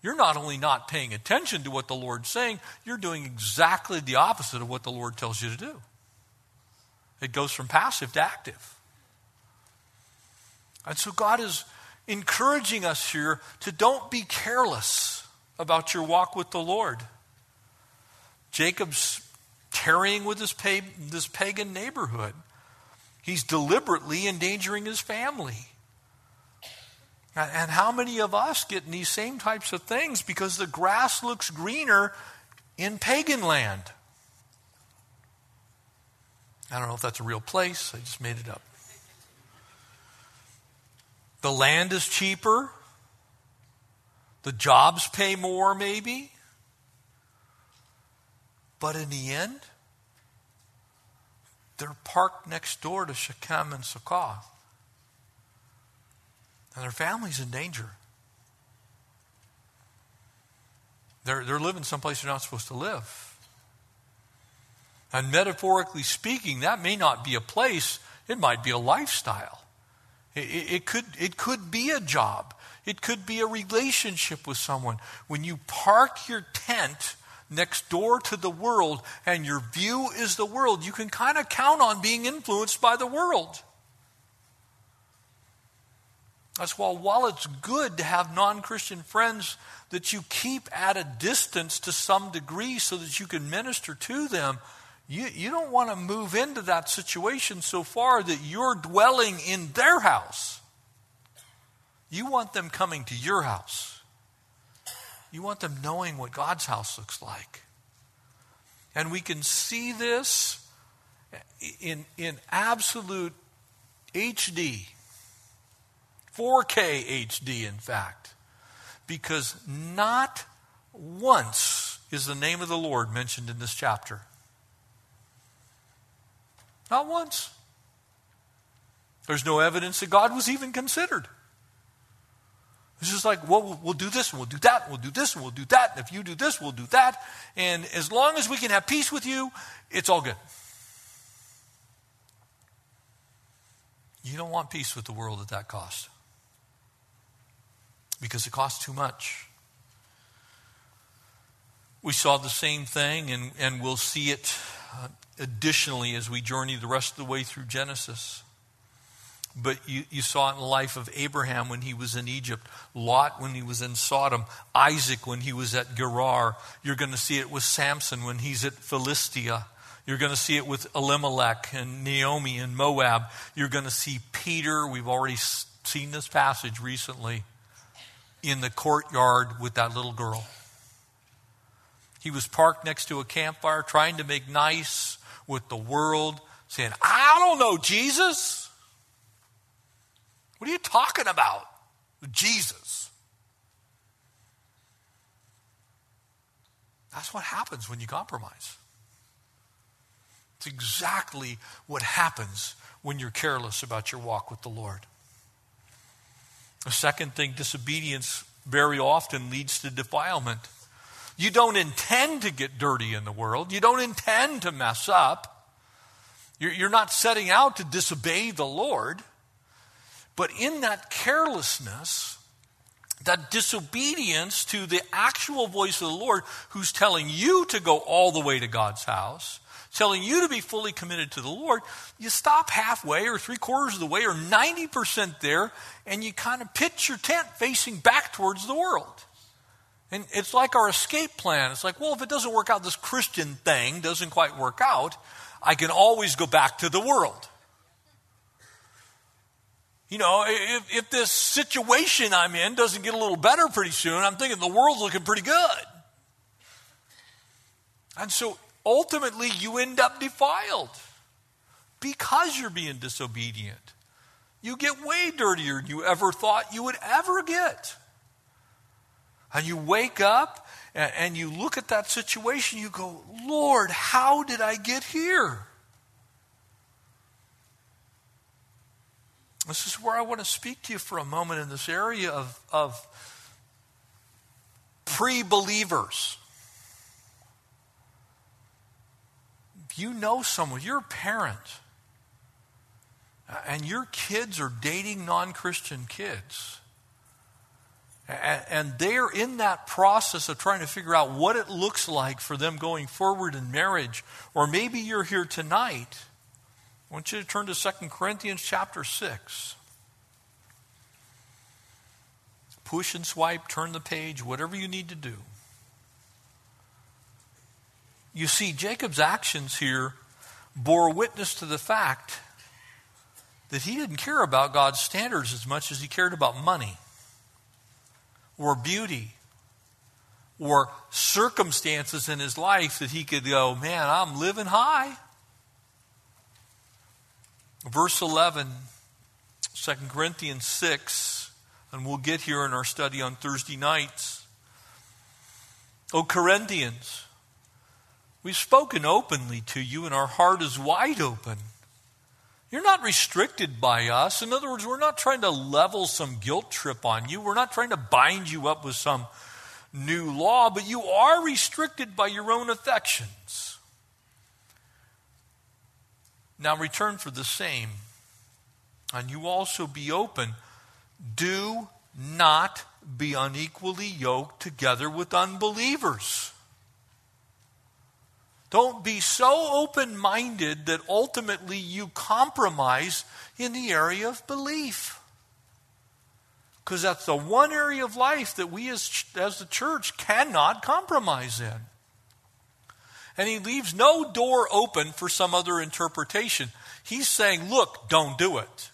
you're not only not paying attention to what the Lord's saying, you're doing exactly the opposite of what the Lord tells you to do. It goes from passive to active. And so, God is encouraging us here to don't be careless about your walk with the Lord. Jacob's tarrying with this, this pagan neighborhood. He's deliberately endangering his family. And how many of us get in these same types of things because the grass looks greener in pagan land? I don't know if that's a real place, I just made it up. The land is cheaper, the jobs pay more, maybe. But in the end, they're parked next door to Shechem and Succoth. And their family's in danger. They're, they're living someplace they're not supposed to live. And metaphorically speaking, that may not be a place, it might be a lifestyle. It, it, it, could, it could be a job, it could be a relationship with someone. When you park your tent next door to the world and your view is the world, you can kind of count on being influenced by the world. That's why, while it's good to have non Christian friends that you keep at a distance to some degree so that you can minister to them, you, you don't want to move into that situation so far that you're dwelling in their house. You want them coming to your house. You want them knowing what God's house looks like. And we can see this in, in absolute HD, 4K HD, in fact, because not once is the name of the Lord mentioned in this chapter. Not once. There's no evidence that God was even considered. It's just like, well, we'll do this and we'll do that, and we'll do this and we'll do that, and if you do this, we'll do that. And as long as we can have peace with you, it's all good. You don't want peace with the world at that cost because it costs too much. We saw the same thing, and, and we'll see it uh, additionally as we journey the rest of the way through Genesis. But you, you saw it in the life of Abraham when he was in Egypt, Lot when he was in Sodom, Isaac when he was at Gerar. You're going to see it with Samson when he's at Philistia. You're going to see it with Elimelech and Naomi and Moab. You're going to see Peter. We've already seen this passage recently in the courtyard with that little girl. He was parked next to a campfire trying to make nice with the world, saying, I don't know Jesus. What are you talking about? Jesus. That's what happens when you compromise. It's exactly what happens when you're careless about your walk with the Lord. The second thing, disobedience very often leads to defilement. You don't intend to get dirty in the world, you don't intend to mess up. You're not setting out to disobey the Lord. But in that carelessness, that disobedience to the actual voice of the Lord, who's telling you to go all the way to God's house, telling you to be fully committed to the Lord, you stop halfway or three quarters of the way or 90% there, and you kind of pitch your tent facing back towards the world. And it's like our escape plan. It's like, well, if it doesn't work out, this Christian thing doesn't quite work out, I can always go back to the world. You know, if, if this situation I'm in doesn't get a little better pretty soon, I'm thinking the world's looking pretty good. And so ultimately, you end up defiled because you're being disobedient. You get way dirtier than you ever thought you would ever get. And you wake up and, you look at that situation, you go, Lord, how did I get here? This is where I want to speak to you for a moment in this area of, of pre believers. You know someone, you're a parent, and your kids are dating non Christian kids, and they're in that process of trying to figure out what it looks like for them going forward in marriage, or maybe you're here tonight I want you to turn to 2 Corinthians chapter 6. Push and swipe, turn the page, whatever you need to do. You see, Jacob's actions here bore witness to the fact that he didn't care about God's standards as much as he cared about money or beauty or circumstances in his life that he could go, man, I'm living high. Verse 11, 2 Corinthians 6, and we'll get here in our study on Thursday nights. O Corinthians, we've spoken openly to you, and our heart is wide open. You're not restricted by us. In other words, we're not trying to level some guilt trip on you. We're not trying to bind you up with some new law, but you are restricted by your own affections. Now return for the same, and you also be open. Do not be unequally yoked together with unbelievers. Don't be so open minded that ultimately you compromise in the area of belief. Because that's the one area of life that we as, as the church cannot compromise in and he leaves no door open for some other interpretation. He's saying, look, don't do it.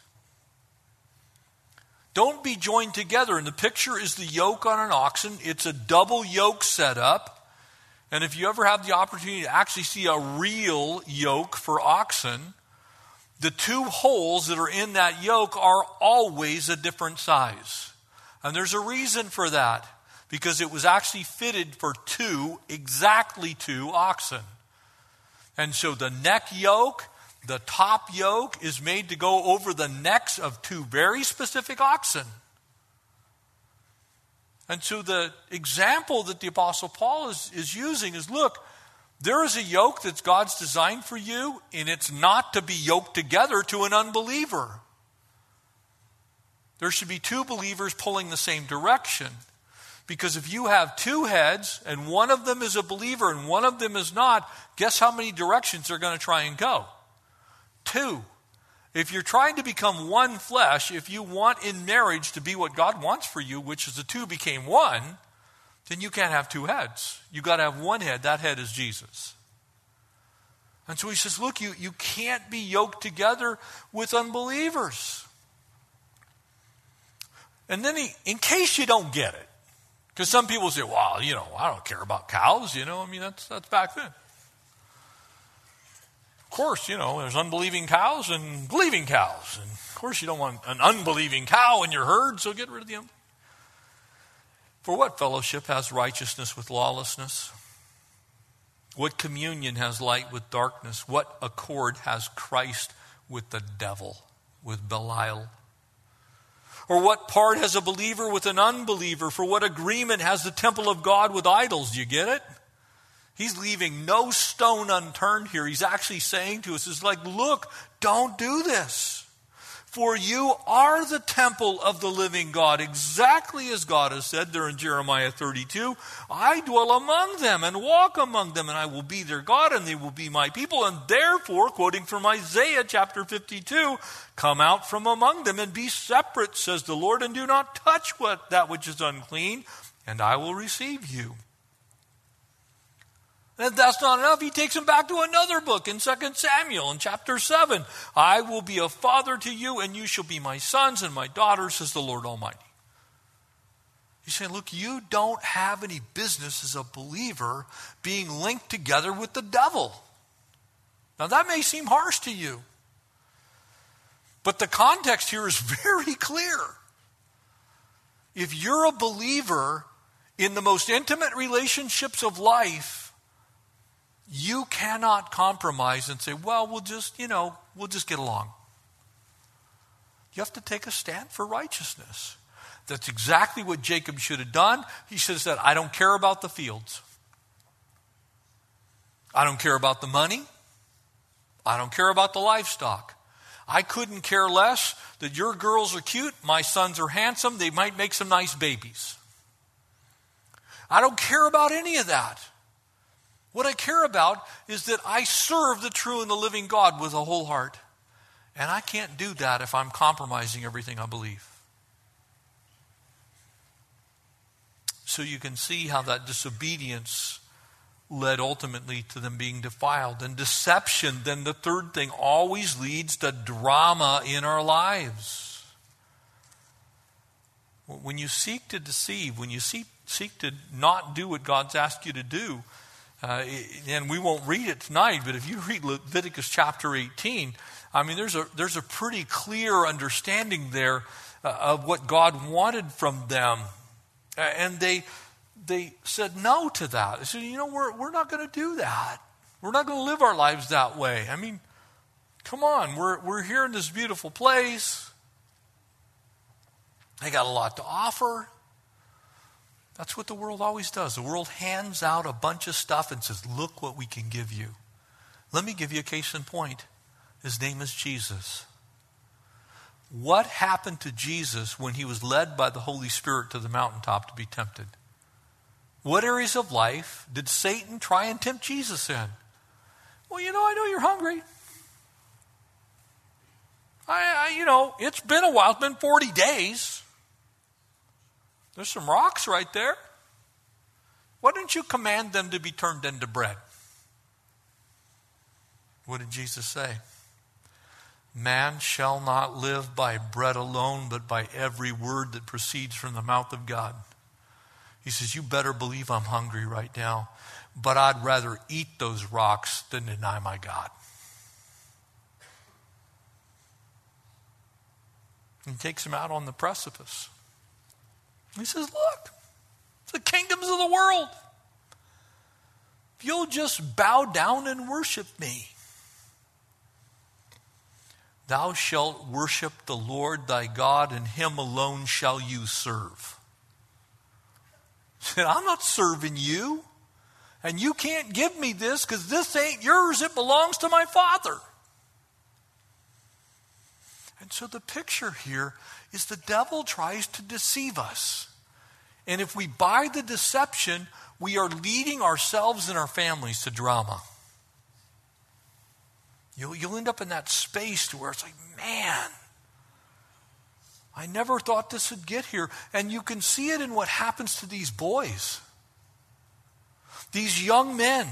Don't be joined together. And the picture is the yoke on an oxen. It's a double yoke setup. And if you ever have the opportunity to actually see a real yoke for oxen, the two holes that are in that yoke are always a different size. And there's a reason for that because it was actually fitted for two, exactly two oxen. And so the neck yoke, the top yoke, is made to go over the necks of two very specific oxen. And so the example that the Apostle Paul is, is using is look, there is a yoke that God's designed for you, and it's not to be yoked together to an unbeliever. There should be two believers pulling the same direction. Because if you have two heads and one of them is a believer and one of them is not, guess how many directions they're going to try and go? Two. If you're trying to become one flesh, if you want in marriage to be what God wants for you, which is the two became one, then you can't have two heads. You got to have one head. That head is Jesus. And so he says, Look, you, you can't be yoked together with unbelievers. And then he, in case you don't get it, because some people say, well, you know, I don't care about cows, you know, I mean, that's, that's back then. Of course, you know, there's unbelieving cows and believing cows. And of course, you don't want an unbelieving cow in your herd, so get rid of them. For what fellowship has righteousness with lawlessness? What communion has light with darkness? What accord has Christ with the devil, with Belial? Or what part has a believer with an unbeliever? For what agreement has the temple of God with idols? Do you get it? He's leaving no stone unturned here. He's actually saying to us, "It's like, look, don't do this. For you are the temple of the living God, exactly as God has said there in Jeremiah 32. I dwell among them and walk among them, and I will be their God, and they will be my people. And therefore, quoting from Isaiah chapter 52, come out from among them and be separate, says the Lord, and do not touch what, that which is unclean, and I will receive you. And if that's not enough, he takes him back to another book in 2 Samuel in chapter 7. I will be a father to you, and you shall be my sons and my daughters, says the Lord Almighty. He's saying, look, you don't have any business as a believer being linked together with the devil. Now, that may seem harsh to you, but the context here is very clear. If you're a believer in the most intimate relationships of life, you cannot compromise and say, well, we'll just, you know, we'll just get along. You have to take a stand for righteousness. That's exactly what Jacob should have done. He have said, I don't care about the fields. I don't care about the money. I don't care about the livestock. I couldn't care less that your girls are cute, my sons are handsome, they might make some nice babies. I don't care about any of that. What I care about is that I serve the true and the living God with a whole heart. And I can't do that if I'm compromising everything I believe. So you can see how that disobedience led ultimately to them being defiled. And deception, then the third thing, always leads to drama in our lives. When you seek to deceive, when you seek, seek to not do what God's asked you to do, uh, and we won't read it tonight, but if you read Leviticus chapter 18, I mean, there's a, there's a pretty clear understanding there uh, of what God wanted from them. Uh, and they, they said no to that. They said, you know, we're, we're not going to do that. We're not going to live our lives that way. I mean, come on, we're, we're here in this beautiful place. They got a lot to offer. That's what the world always does. The world hands out a bunch of stuff and says, Look what we can give you. Let me give you a case in point. His name is Jesus. What happened to Jesus when he was led by the Holy Spirit to the mountaintop to be tempted? What areas of life did Satan try and tempt Jesus in? Well, you know, I know you're hungry. I, I, you know, it's been a while. It's been 40 days. There's some rocks right there. Why don't you command them to be turned into bread? What did Jesus say? Man shall not live by bread alone, but by every word that proceeds from the mouth of God. He says, You better believe I'm hungry right now, but I'd rather eat those rocks than deny my God. He takes him out on the precipice. He says, Look, the kingdoms of the world. If you'll just bow down and worship me, thou shalt worship the Lord thy God, and him alone shall you serve. He said, I'm not serving you, and you can't give me this because this ain't yours, it belongs to my Father. And so the picture here is the devil tries to deceive us. And if we buy the deception, we are leading ourselves and our families to drama. You'll, you'll end up in that space to where it's like, man, I never thought this would get here. And you can see it in what happens to these boys, these young men.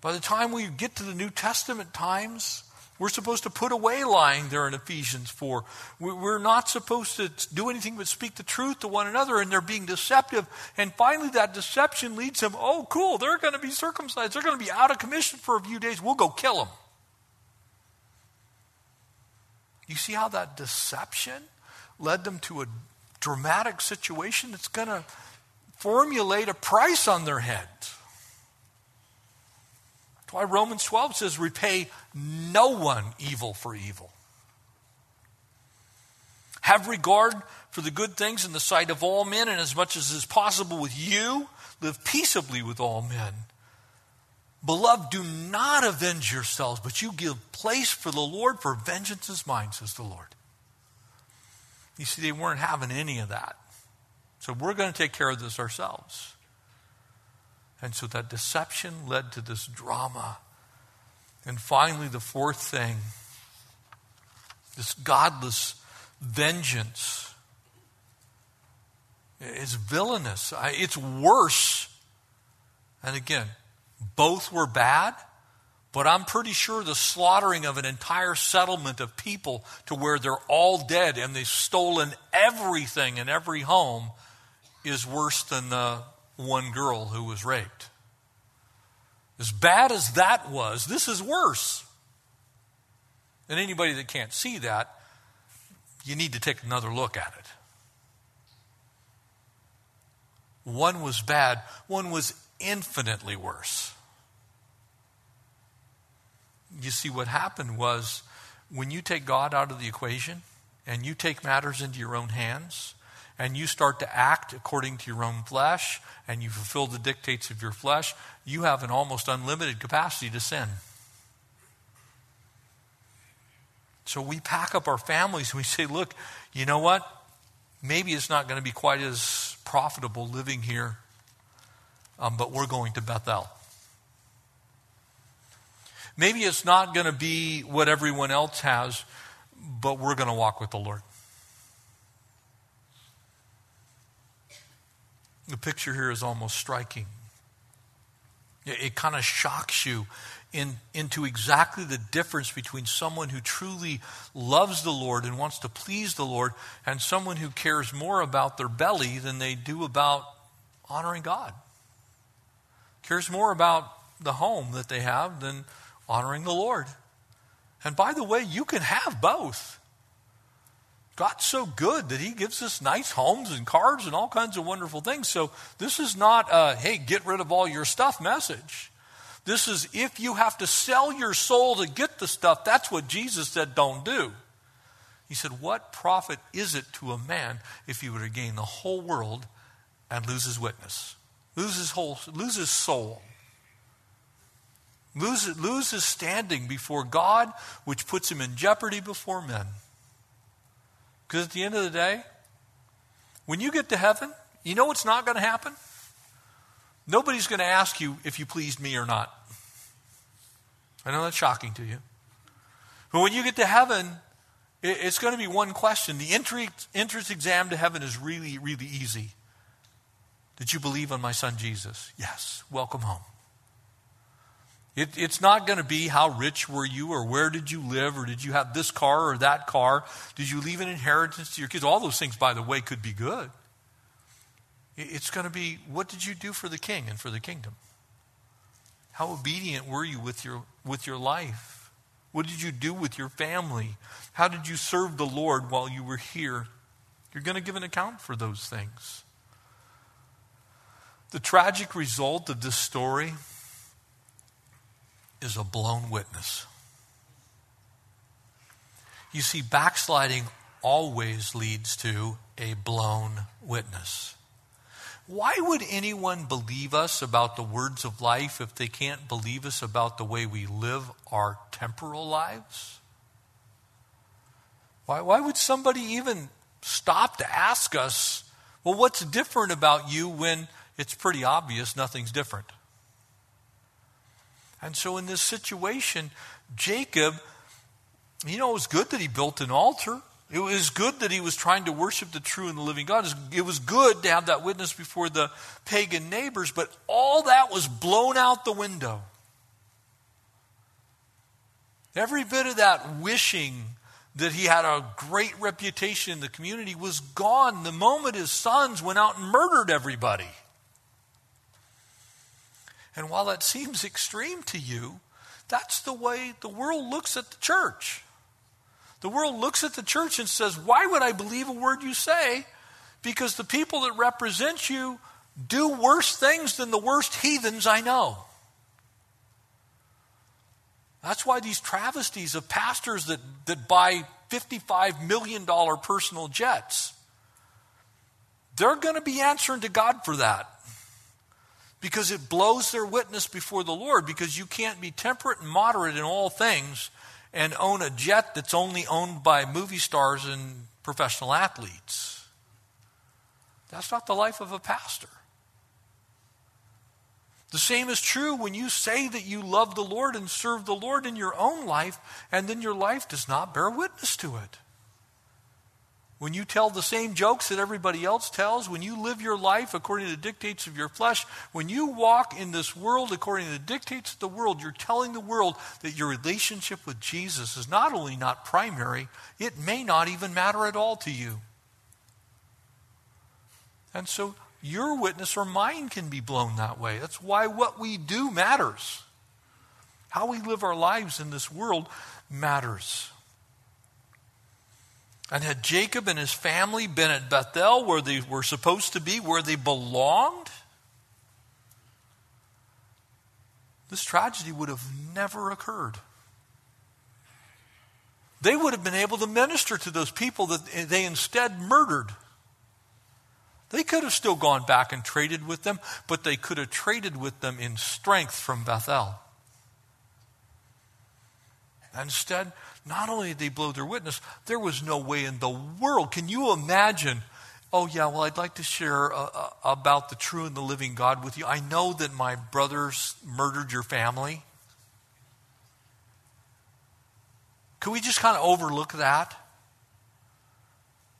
By the time we get to the New Testament times, we're supposed to put away lying there in Ephesians 4. We're not supposed to do anything but speak the truth to one another, and they're being deceptive. And finally, that deception leads them, oh, cool, they're going to be circumcised. They're going to be out of commission for a few days. We'll go kill them. You see how that deception led them to a dramatic situation that's going to formulate a price on their heads. Why Romans 12 says, repay no one evil for evil. Have regard for the good things in the sight of all men, and as much as is possible with you, live peaceably with all men. Beloved, do not avenge yourselves, but you give place for the Lord, for vengeance is mine, says the Lord. You see, they weren't having any of that. So we're going to take care of this ourselves. And so that deception led to this drama. And finally, the fourth thing this godless vengeance is villainous. It's worse. And again, both were bad, but I'm pretty sure the slaughtering of an entire settlement of people to where they're all dead and they've stolen everything in every home is worse than the one girl who was raped. As bad as that was, this is worse. And anybody that can't see that, you need to take another look at it. One was bad, one was infinitely worse. You see, what happened was when you take God out of the equation and you take matters into your own hands, and you start to act according to your own flesh and you fulfill the dictates of your flesh, you have an almost unlimited capacity to sin. So we pack up our families and we say, look, you know what? Maybe it's not going to be quite as profitable living here, um, but we're going to Bethel. Maybe it's not going to be what everyone else has, but we're going to walk with the Lord. The picture here is almost striking. It, kind of shocks you in, into exactly the difference between someone who truly loves the Lord and wants to please the Lord and someone who cares more about their belly than they do about honoring God. Cares more about the home that they have than honoring the Lord. And by the way, you can have both. God's so good that He gives us nice homes and cars and all kinds of wonderful things. So this is not a, hey, get rid of all your stuff message. This is if you have to sell your soul to get the stuff, that's what Jesus said don't do. He said, What profit is it to a man if he were to gain the whole world and lose his witness? Lose his whole lose his soul. Lose, lose his standing before God, which puts him in jeopardy before men. Because at the end of the day, when you get to heaven, you know what's not going to happen? Nobody's going to ask you if you pleased me or not. I know that's shocking to you. But when you get to heaven, it's going to be one question. The entrance exam to heaven is really, really easy. Did you believe on my son Jesus? Yes. Welcome home. It, it's not going to be how rich were you or where did you live or did you have this car or that car? Did you leave an inheritance to your kids? All those things, by the way, could be good. It's going to be what did you do for the king and for the kingdom? How obedient were you with your, with your life? What did you do with your family? How did you serve the Lord while you were here? You're going to give an account for those things. The tragic result of this story is a blown witness. You see, backsliding always leads to a blown witness. Why would anyone believe us about the words of life if they can't believe us about the way we live our temporal lives? Why, why would somebody even stop to ask us, well, what's different about you when it's pretty obvious nothing's different? And so in this situation, Jacob, you know, it was good that he built an altar. It was good that he was trying to worship the true and the living God. It was good to have that witness before the pagan neighbors, but all that was blown out the window. Every bit of that wishing that he had a great reputation in the community was gone the moment his sons went out and murdered everybody. And while that seems extreme to you, that's the way the world looks at the church. The world looks at the church and says, Why would I believe a word you say? Because the people that represent you do worse things than the worst heathens I know. That's why these travesties of pastors that, that buy $55 million personal jets, they're going to be answering to God for that. Because it blows their witness before the Lord, because you can't be temperate and moderate in all things and own a jet that's only owned by movie stars and professional athletes. That's not the life of a pastor. The same is true when you say that you love the Lord and serve the Lord in your own life, and then your life does not bear witness to it. When you tell the same jokes that everybody else tells, when you live your life according to the dictates of your flesh, when you walk in this world according to the dictates of the world, you're telling the world that your relationship with Jesus is not only not primary, it may not even matter at all to you. And so your witness or mine can be blown that way. That's why what we do matters. How we live our lives in this world matters. And had Jacob and his family been at Bethel where they were supposed to be, where they belonged, this tragedy would have never occurred. They would have been able to minister to those people that they instead murdered. They could have still gone back and traded with them, but they could have traded with them in strength from Bethel. Instead, not only did they blow their witness, there was no way in the world. Can you imagine? Oh, yeah, well, I'd like to share uh, uh, about the true and the living God with you. I know that my brothers murdered your family. Could we just kind of overlook that?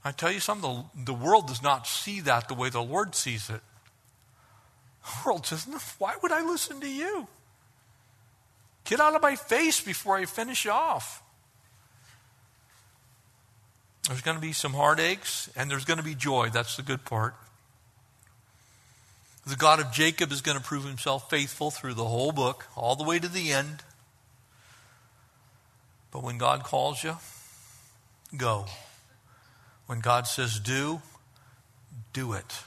I tell you something, the, the world does not see that the way the Lord sees it. The world says, Why would I listen to you? Get out of my face before I finish off. There's going to be some heartaches and there's going to be joy. That's the good part. The God of Jacob is going to prove himself faithful through the whole book, all the way to the end. But when God calls you, go. When God says do, do it.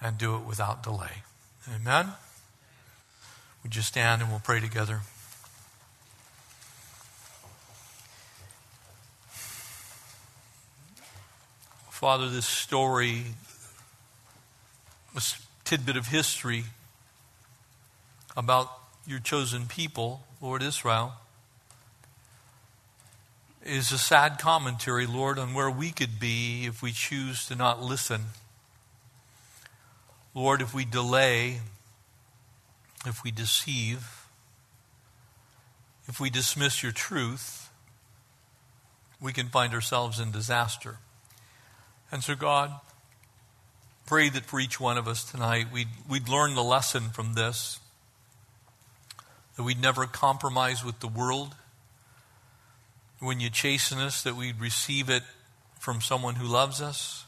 And do it without delay. Amen? Would you stand and we'll pray together? Father, this story, this tidbit of history about your chosen people, Lord Israel, is a sad commentary, Lord, on where we could be if we choose to not listen. Lord, if we delay, if we deceive, if we dismiss your truth, we can find ourselves in disaster. And so, God, pray that for each one of us tonight, we'd, we'd learn the lesson from this that we'd never compromise with the world when you chasten us, that we'd receive it from someone who loves us.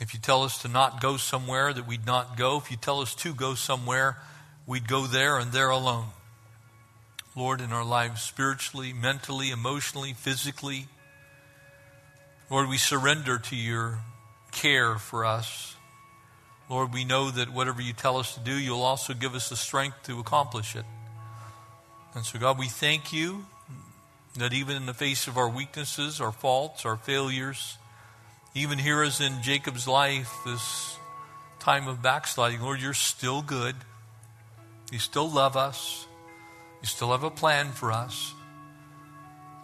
If you tell us to not go somewhere, that we'd not go. If you tell us to go somewhere, we'd go there and there alone. Lord, in our lives, spiritually, mentally, emotionally, physically, Lord, we surrender to your care for us. Lord, we know that whatever you tell us to do, you'll also give us the strength to accomplish it. And so, God, we thank you that even in the face of our weaknesses, our faults, our failures, even here as in Jacob's life, this time of backsliding, Lord, you're still good. You still love us. You still have a plan for us.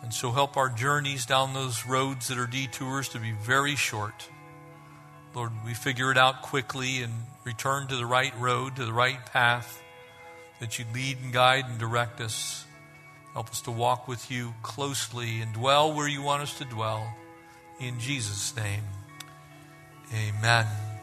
And so help our journeys down those roads that are detours to be very short. Lord, we figure it out quickly and return to the right road, to the right path, that you lead and guide and direct us. Help us to walk with you closely and dwell where you want us to dwell. In Jesus' name, amen.